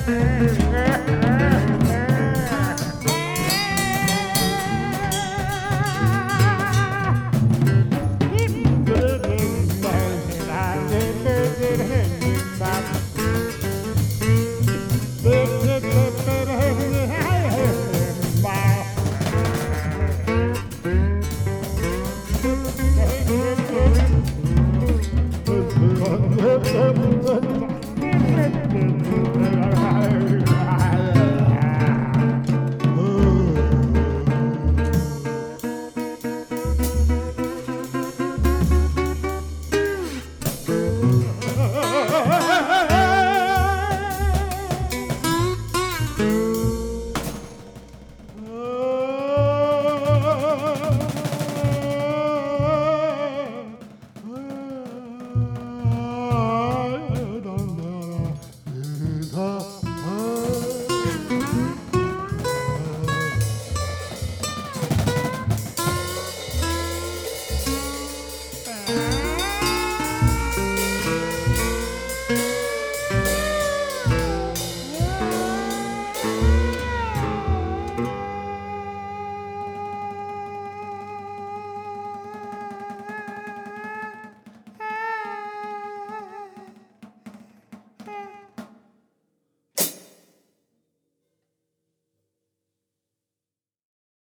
Bye.